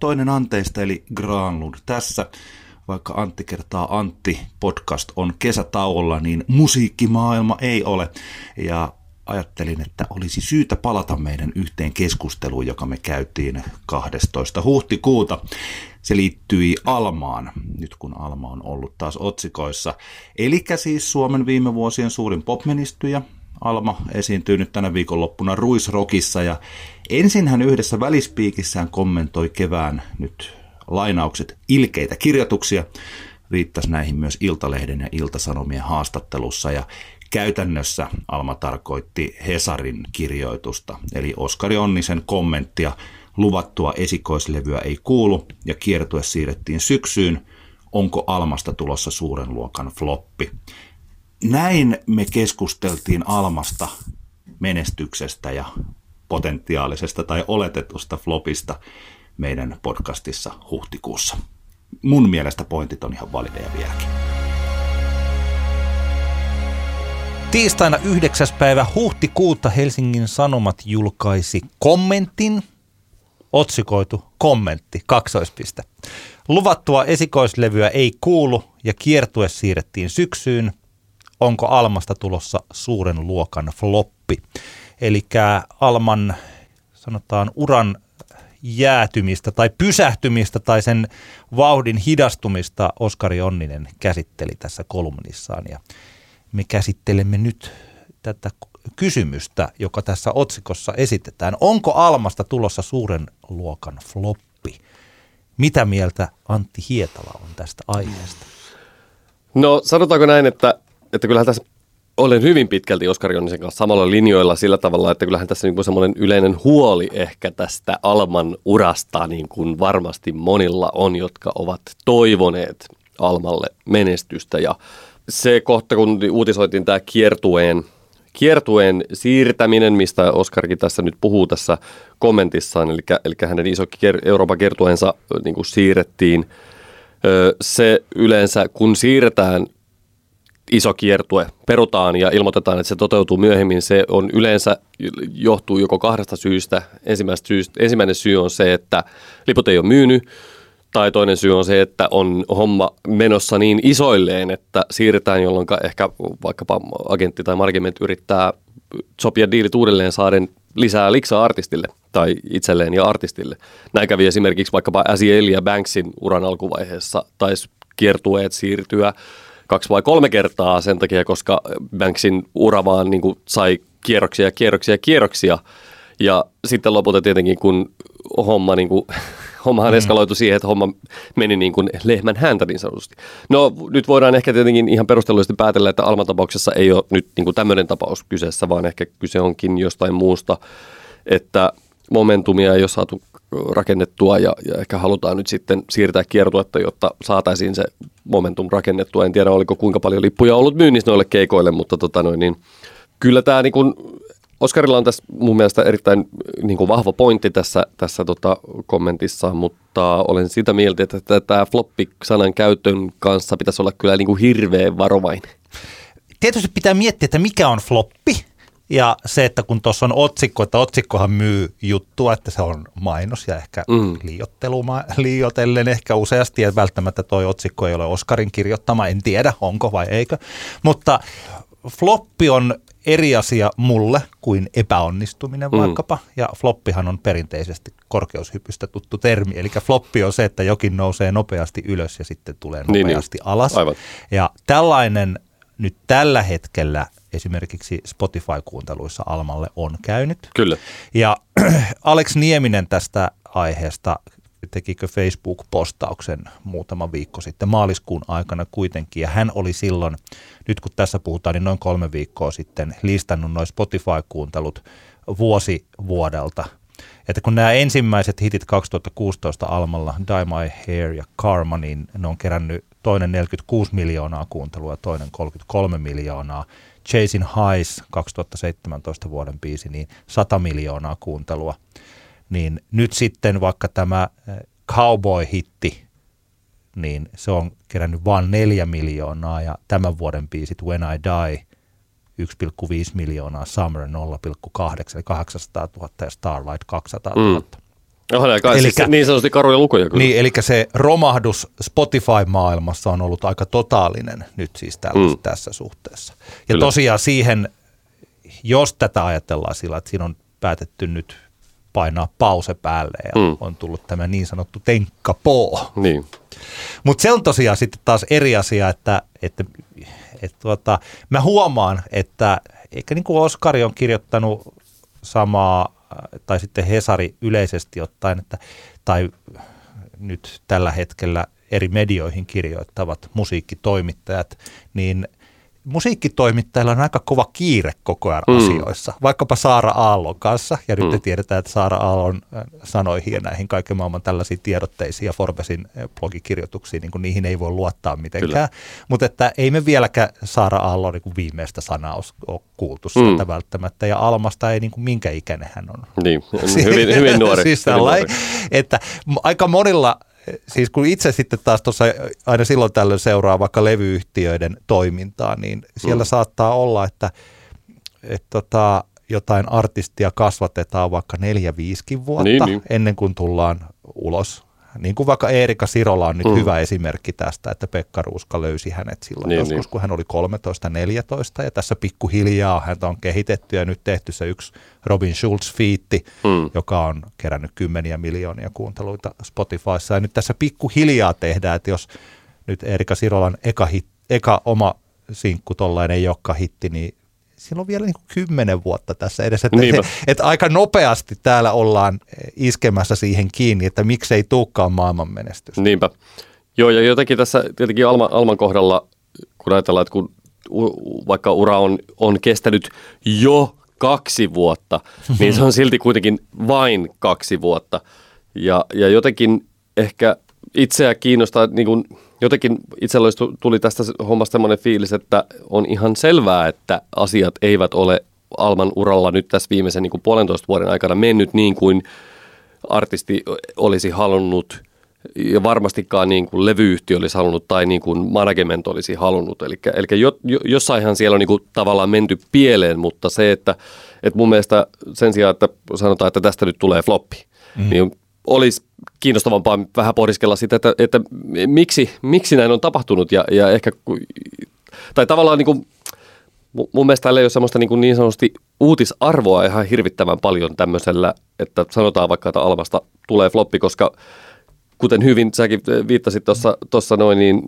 toinen anteista eli Granlund tässä. Vaikka Antti kertaa Antti podcast on kesätauolla, niin musiikkimaailma ei ole. Ja ajattelin, että olisi syytä palata meidän yhteen keskusteluun, joka me käytiin 12. huhtikuuta. Se liittyi Almaan, nyt kun Alma on ollut taas otsikoissa. Eli siis Suomen viime vuosien suurin popmenistyjä. Alma esiintyy nyt tänä viikonloppuna Ruisrokissa ja ensin hän yhdessä välispiikissään kommentoi kevään nyt lainaukset ilkeitä kirjoituksia. Viittasi näihin myös Iltalehden ja Iltasanomien haastattelussa ja Käytännössä Alma tarkoitti Hesarin kirjoitusta, eli Oskari Onnisen kommenttia luvattua esikoislevyä ei kuulu ja kiertue siirrettiin syksyyn. Onko Almasta tulossa suuren luokan floppi? Näin me keskusteltiin Almasta menestyksestä ja potentiaalisesta tai oletetusta flopista meidän podcastissa huhtikuussa. Mun mielestä pointit on ihan valideja vieläkin. Tiistaina 9. päivä huhtikuuta Helsingin Sanomat julkaisi kommentin, otsikoitu kommentti, kaksoispiste. Luvattua esikoislevyä ei kuulu ja kiertue siirrettiin syksyyn. Onko Almasta tulossa suuren luokan floppi? Eli Alman sanotaan uran jäätymistä tai pysähtymistä tai sen vauhdin hidastumista Oskari Onninen käsitteli tässä kolumnissaan. Ja me käsittelemme nyt tätä kysymystä, joka tässä otsikossa esitetään. Onko Almasta tulossa suuren luokan floppi? Mitä mieltä Antti Hietala on tästä aiheesta? No sanotaanko näin, että, että kyllähän tässä olen hyvin pitkälti Oskar Jonnisen kanssa samalla linjoilla sillä tavalla, että kyllähän tässä niin semmoinen yleinen huoli ehkä tästä Alman urasta, niin kuin varmasti monilla on, jotka ovat toivoneet Almalle menestystä ja se kohta, kun uutisoitiin tämä kiertueen, kiertueen siirtäminen, mistä Oskarkin tässä nyt puhuu tässä kommentissaan, eli, eli hänen iso kier, Euroopan kiertueensa niin kuin siirrettiin. Se yleensä, kun siirretään iso kiertue, perutaan ja ilmoitetaan, että se toteutuu myöhemmin, se on yleensä johtuu joko kahdesta syystä. Syystä ensimmäinen syy on se, että liput ei ole myynyt, tai toinen syy on se, että on homma menossa niin isoilleen, että siirretään, jolloin ehkä vaikkapa agentti tai markiment yrittää sopia diilit uudelleen saaden lisää liksaa artistille tai itselleen ja artistille. Näin kävi esimerkiksi vaikkapa Asiel ja Banksin uran alkuvaiheessa, taisi kiertueet siirtyä kaksi vai kolme kertaa sen takia, koska Banksin ura vaan niin kuin sai kierroksia ja kierroksia ja kierroksia. Ja sitten lopulta tietenkin, kun homma niin kuin hommahan mm. eskaloitu siihen, että homma meni niin kuin lehmän häntä niin sanotusti. No nyt voidaan ehkä tietenkin ihan perustellusti päätellä, että Alman tapauksessa ei ole nyt niin kuin tämmöinen tapaus kyseessä, vaan ehkä kyse onkin jostain muusta, että momentumia ei ole saatu rakennettua ja, ja ehkä halutaan nyt sitten siirtää kiertuetta, jotta saataisiin se momentum rakennettua. En tiedä, oliko kuinka paljon lippuja ollut myynnissä noille keikoille, mutta tota noin, niin kyllä tämä niin kuin Oskarilla on tässä mun mielestä erittäin niin kuin vahva pointti tässä, tässä tota kommentissa, mutta olen sitä mieltä, että tämä floppi-sanan käytön kanssa pitäisi olla kyllä niin kuin hirveän varovainen. Tietysti pitää miettiä, että mikä on floppi. Ja se, että kun tuossa on otsikko, että otsikkohan myy juttua, että se on mainos ja ehkä mm. liiotellen ehkä useasti, että välttämättä toi otsikko ei ole Oskarin kirjoittama, en tiedä onko vai eikö. Mutta floppi on eri asia mulle kuin epäonnistuminen mm. vaikkapa. Ja floppihan on perinteisesti korkeushypystä tuttu termi. Eli floppi on se, että jokin nousee nopeasti ylös ja sitten tulee nopeasti niin, niin. alas. Aivan. Ja tällainen nyt tällä hetkellä esimerkiksi Spotify-kuunteluissa Almalle on käynyt. Kyllä. Ja Alex Nieminen tästä aiheesta tekikö Facebook-postauksen muutama viikko sitten maaliskuun aikana kuitenkin. Ja hän oli silloin, nyt kun tässä puhutaan, niin noin kolme viikkoa sitten listannut noin Spotify-kuuntelut vuosi vuodelta. Että kun nämä ensimmäiset hitit 2016 Almalla, Die My Hair ja Karma, niin ne on kerännyt toinen 46 miljoonaa kuuntelua ja toinen 33 miljoonaa. Chasing Highs 2017 vuoden biisi, niin 100 miljoonaa kuuntelua – niin nyt sitten vaikka tämä eh, Cowboy-hitti, niin se on kerännyt vain neljä miljoonaa ja tämän vuoden biisit When I Die 1,5 miljoonaa, Summer 0,8 eli 800 000 ja Starlight 200 000. Mm. Oh, kai, Elikkä, siis niin sanotusti karuja lukuja kyllä. Niin, eli se romahdus Spotify-maailmassa on ollut aika totaalinen nyt siis tällä, mm. tässä suhteessa. Ja kyllä. tosiaan siihen, jos tätä ajatellaan sillä, että siinä on päätetty nyt painaa pause päälle ja mm. on tullut tämä niin sanottu tenkkapoo. Niin. Mutta se on tosiaan sitten taas eri asia, että, että, että tuota, mä huomaan, että eikä niin kuin Oskari on kirjoittanut samaa, tai sitten Hesari yleisesti ottaen, että, tai nyt tällä hetkellä eri medioihin kirjoittavat musiikkitoimittajat, niin – musiikkitoimittajilla on aika kova kiire koko ajan mm. asioissa, vaikkapa Saara Aallon kanssa, ja nyt mm. tiedetään, että Saara Aallon äh, sanoihin ja näihin kaiken maailman tällaisiin tiedotteisiin ja Forbesin äh, blogikirjoituksiin, niin kuin niihin ei voi luottaa mitenkään, mutta että ei me vieläkään Saara Aallon niin viimeistä sanaa ole kuultu mm. sieltä välttämättä, ja Almasta ei niin kuin minkä ikäinen hän on. Niin, hyvin, hyvin nuori. siis hyvin nuori. että aika monilla siis kun itse sitten taas tuossa aina silloin tällöin seuraa vaikka levyyhtiöiden toimintaa, niin siellä mm. saattaa olla, että, että tota, jotain artistia kasvatetaan vaikka neljä, viisikin vuotta niin, niin. ennen kuin tullaan ulos niin kuin vaikka Eerika Sirola on nyt mm. hyvä esimerkki tästä, että Pekka Ruuska löysi hänet silloin niin, joskus, niin. kun hän oli 13-14 ja tässä pikkuhiljaa häntä on kehitetty ja nyt tehty se yksi Robin Schulz-fiitti, mm. joka on kerännyt kymmeniä miljoonia kuunteluita Spotifyssa ja nyt tässä pikkuhiljaa tehdään, että jos nyt Eerika Sirolan eka, hit, eka oma sinkku tollainen ei olekaan hitti, niin sillä on vielä niin kuin kymmenen vuotta tässä edessä. Että, että, että aika nopeasti täällä ollaan iskemässä siihen kiinni, että miksei tulekaan maailman menestys. Niinpä. Joo, ja jotenkin tässä tietenkin Alma, Alman kohdalla, kun ajatellaan, että kun vaikka ura on, on kestänyt jo kaksi vuotta, niin se on silti kuitenkin vain kaksi vuotta. Ja, ja jotenkin ehkä itseä kiinnostaa, niin kuin jotenkin itsellä tuli tästä hommasta sellainen fiilis, että on ihan selvää, että asiat eivät ole Alman uralla nyt tässä viimeisen niin kuin puolentoista vuoden aikana mennyt niin kuin artisti olisi halunnut ja varmastikaan niin kuin levyyhtiö olisi halunnut tai niin kuin management olisi halunnut. Eli, eli jo, jo, jossainhan siellä on niin kuin tavallaan menty pieleen, mutta se, että, että mun mielestä sen sijaan, että sanotaan, että tästä nyt tulee floppi, mm. niin olisi kiinnostavampaa vähän pohdiskella sitä, että, että miksi, miksi näin on tapahtunut ja, ja ehkä, tai tavallaan niin kuin, mun mielestä täällä ei ole semmoista niin, kuin niin sanotusti uutisarvoa ihan hirvittävän paljon tämmöisellä, että sanotaan vaikka, että Almasta tulee floppi, koska kuten hyvin säkin viittasit tuossa noin, niin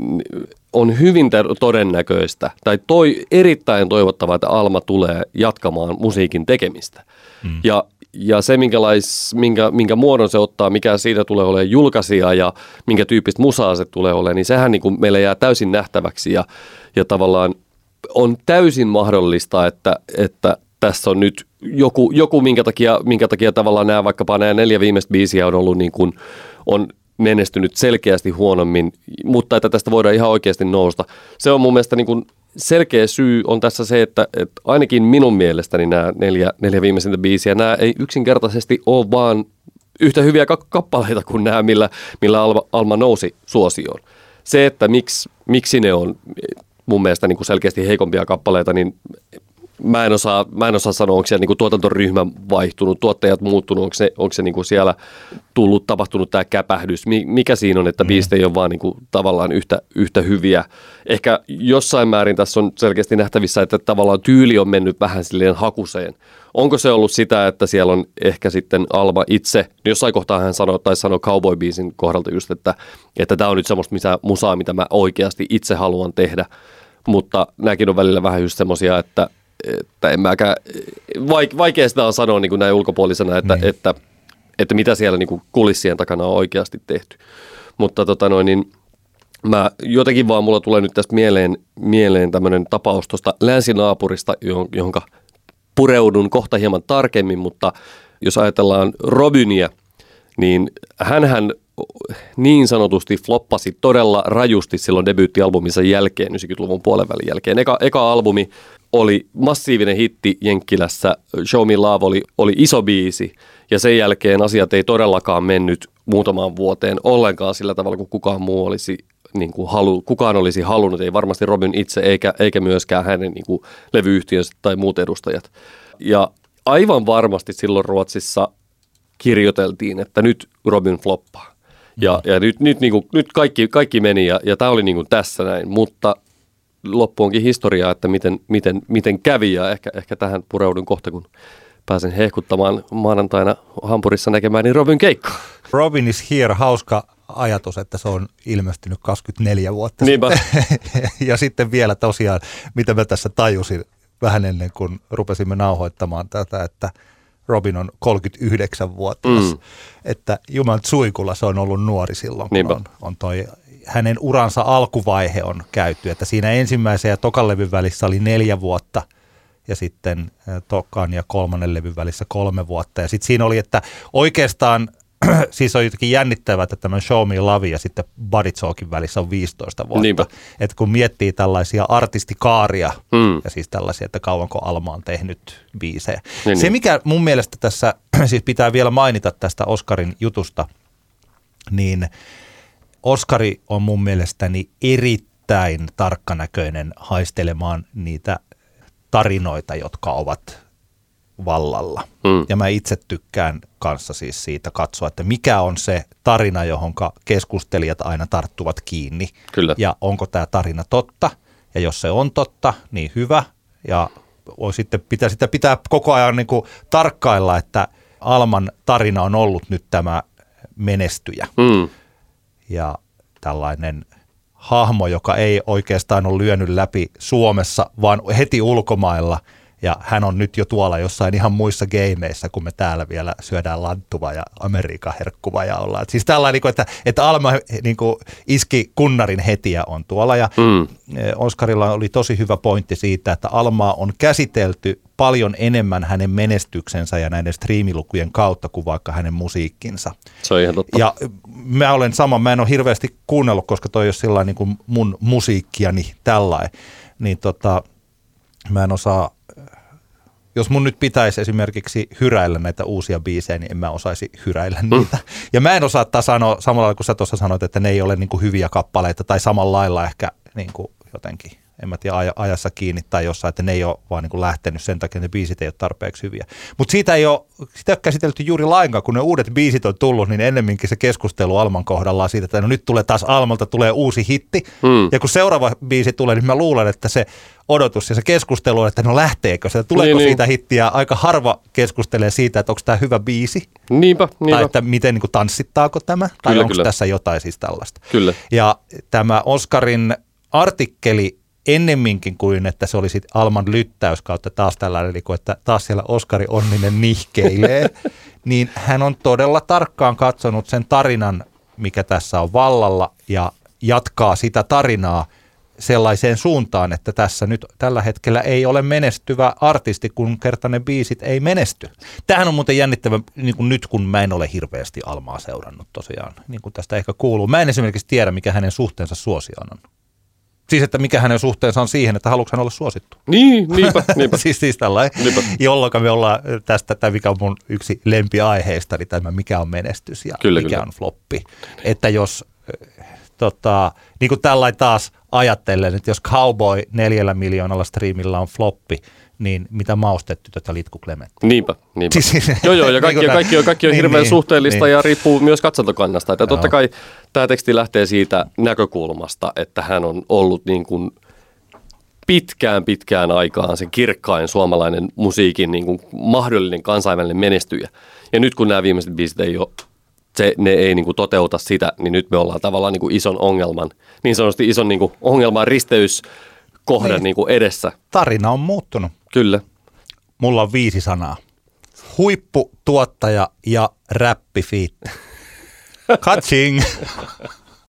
on hyvin todennäköistä tai toi erittäin toivottavaa, että Alma tulee jatkamaan musiikin tekemistä. Mm. Ja ja se, minkälais, minkä, minkä muodon se ottaa, mikä siitä tulee olemaan julkaisija ja minkä tyyppistä musaa se tulee olemaan, niin sehän niin kuin meille jää täysin nähtäväksi ja, ja tavallaan on täysin mahdollista, että, että tässä on nyt joku, joku minkä, takia, minkä takia tavallaan nämä vaikkapa nämä neljä viimeistä biisiä on ollut niin kuin, on menestynyt selkeästi huonommin, mutta että tästä voidaan ihan oikeasti nousta. Se on mun mielestä niin kuin selkeä syy on tässä se, että, että ainakin minun mielestäni nämä neljä, neljä viimeisintä biisiä, nämä ei yksinkertaisesti ole vaan yhtä hyviä kappaleita kuin nämä, millä, millä Alma, Alma nousi suosioon. Se, että miksi, miksi ne on mun mielestä niin kuin selkeästi heikompia kappaleita, niin mä en osaa, mä en osaa sanoa, onko siellä niin tuotantoryhmä vaihtunut, tuottajat muuttunut, onko se, onko se niin kuin siellä tullut, tapahtunut tämä käpähdys, mikä siinä on, että mm. biiste ei ole vaan niin kuin tavallaan yhtä, yhtä hyviä. Ehkä jossain määrin tässä on selkeästi nähtävissä, että tavallaan tyyli on mennyt vähän silleen hakuseen. Onko se ollut sitä, että siellä on ehkä sitten Alma itse, jossain kohtaa hän sanoi, tai sanoi Cowboy Beasin kohdalta just, että, että tämä on nyt semmoista mitä, musaa, mitä mä oikeasti itse haluan tehdä, mutta nämäkin on välillä vähän just semmoisia, että että en mäkään, vaik, vaikea sitä on sanoa niin kuin näin ulkopuolisena, että, niin. että, että, että mitä siellä niin kuin kulissien takana on oikeasti tehty. Mutta tota noin, niin mä jotenkin vaan mulla tulee nyt tästä mieleen, mieleen tämmöinen tapaus tuosta länsinaapurista, johon pureudun kohta hieman tarkemmin, mutta jos ajatellaan Robynia, niin hän niin sanotusti floppasi todella rajusti silloin debyyttialbuminsa jälkeen, 90-luvun puolen välin jälkeen. Eka, eka albumi oli massiivinen hitti Jenkkilässä, Show Me Love oli, oli iso biisi, ja sen jälkeen asiat ei todellakaan mennyt muutamaan vuoteen ollenkaan sillä tavalla, kuin kukaan muu olisi niin kuin halu, kukaan olisi halunnut, ei varmasti Robin itse eikä, eikä myöskään hänen niin kuin levyyhtiönsä tai muut edustajat. Ja aivan varmasti silloin Ruotsissa kirjoiteltiin, että nyt Robin floppaa. Ja, ja nyt, nyt, niin kuin, nyt kaikki, kaikki meni ja, ja tämä oli niin kuin tässä näin, mutta loppu onkin historiaa, että miten, miten, miten kävi ja ehkä, ehkä tähän pureudun kohta, kun pääsen hehkuttamaan maanantaina Hampurissa näkemään niin Robin keikkaa. Robin is here, hauska ajatus, että se on ilmestynyt 24 vuotta Niinpä. sitten. ja sitten vielä tosiaan, mitä mä tässä tajusin vähän ennen kuin rupesimme nauhoittamaan tätä, että Robin on 39 vuotta. Mm. Että Juman suikulla se on ollut nuori silloin, kun Niinpä. on, on toi hänen uransa alkuvaihe on käyty. Että siinä ensimmäisen ja tokan levyn välissä oli neljä vuotta ja sitten tokan ja kolmannen levyn välissä kolme vuotta. Ja sitten siinä oli, että oikeastaan siis on jotenkin jännittävää, että tämän Show Me Love ja sitten Buddy Talkin välissä on 15 vuotta. Niinpä. Että kun miettii tällaisia artistikaaria Mm. ja siis tällaisia, että kauanko Alma on tehnyt biisejä. Niin, Se niin. mikä mun mielestä tässä, siis pitää vielä mainita tästä Oscarin jutusta, niin Oskari on mun mielestäni erittäin tarkkanäköinen haistelemaan niitä tarinoita, jotka ovat vallalla. Mm. Ja mä itse tykkään kanssa siis siitä katsoa, että mikä on se tarina, johon keskustelijat aina tarttuvat kiinni. Kyllä. Ja onko tämä tarina totta? Ja jos se on totta, niin hyvä. Ja voi sitten pitää, sitä pitää koko ajan niin kuin tarkkailla, että Alman tarina on ollut nyt tämä menestyjä Mm. ja tällainen hahmo, joka ei oikeastaan ole lyönyt läpi Suomessa, vaan heti ulkomailla. Ja hän on nyt jo tuolla jossain ihan muissa gameissa, kun me täällä vielä syödään lanttuva ja Amerikan herkkuva ja ollaan. Siis tällainen, niin kuin, että, että Alma niin kuin, iski kunnarin heti ja on tuolla. Ja Mm. eh, Oskarilla oli tosi hyvä pointti siitä, että Almaa on käsitelty paljon enemmän hänen menestyksensä ja näiden striimilukujen kautta kuin vaikka hänen musiikkinsa. Se on ihan totta. Ja mä olen sama, mä en ole hirveästi kuunnellut, koska toi ei ole sillä niin kuin mun musiikkiani tällainen. Niin tota, mä en osaa, jos mun nyt pitäisi esimerkiksi hyräillä näitä uusia biisejä, niin en mä osaisi hyräillä niitä. Ja mä en osaa sanoa, samalla kuin sä tuossa sanoit, että ne ei ole niin kuin hyviä kappaleita tai samalla lailla ehkä niin kuin jotenkin en mä tiedä, aja- ajassa kiinni tai jossain, että ne ei ole vaan niin kuin lähtenyt sen takia, että ne biisit ei ole tarpeeksi hyviä. Mutta siitä ei ole, sitä ei ole käsitelty juuri lainkaan, kun ne uudet biisit on tullut, niin ennemminkin se keskustelu Alman kohdalla siitä, että no nyt tulee taas Almalta tulee uusi hitti. Mm. Ja kun seuraava biisi tulee, niin mä luulen, että se odotus ja se keskustelu on, että no lähteekö se, tuleeko Niin, niin, niin. siitä hittiä. Aika harva keskustelee siitä, että onko tämä hyvä biisi, Niinpä, tai niinpä. että miten niin kuin, tanssittaako tämä, tai Kyllä, onko kyllä. tässä jotain siis tällaista. Kyllä. Ja tämä Oskarin artikkeli ennemminkin kuin, että se olisi Alman lyttäys kautta taas tällainen, kuin, että taas siellä Oskari Onninen nihkeilee, niin hän on todella tarkkaan katsonut sen tarinan, mikä tässä on vallalla ja jatkaa sitä tarinaa sellaiseen suuntaan, että tässä nyt tällä hetkellä ei ole menestyvä artisti, kun kerta ne biisit ei menesty. Tähän on muuten jännittävä niin kuin nyt, kun mä en ole hirveästi Almaa seurannut tosiaan, niin kuin tästä ehkä kuuluu. Mä en esimerkiksi tiedä, mikä hänen suhteensa suosioon on. Siis, että mikä hänen suhteensa on siihen, että haluatko hän olla suosittu. Niin, niinpä, niinpä. siis, siis tällainen, Niinpä. jolloin me ollaan tästä, tai mikä on mun yksi lempiaiheista, niin tämä mikä on menestys ja Kyllä, mikä kyllä. on floppi. Että jos, äh, tota, niin kuin tällainen taas ajattelen, että jos Cowboy neljällä miljoonalla striimillä on floppi, niin mitä maustettu tätä Litku Clementti? Niinpä, niinpä. Siis- joo, joo, ja kaikki, Niin kaikki, on, kaikki on niin, hirveän niin, suhteellista niin. ja riippuu myös katsantokannasta. Että totta kai tämä teksti lähtee siitä näkökulmasta, että hän on ollut niin kuin pitkään pitkään aikaan se kirkkain suomalainen musiikin niin kuin mahdollinen kansainvälinen menestyjä. Ja nyt kun nämä viimeiset biisit ei ole, se, ne ei niin kuin toteuta sitä, niin nyt me ollaan tavallaan niin kuin ison ongelman, niin sanotusti ison niin kuin ongelman risteyskohdan niin. Niin kuin edessä. Tarina on muuttunut. Kyllä. Mulla on viisi sanaa. Huippu, tuottaja ja räppifiitti. Kaching.